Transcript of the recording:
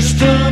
just a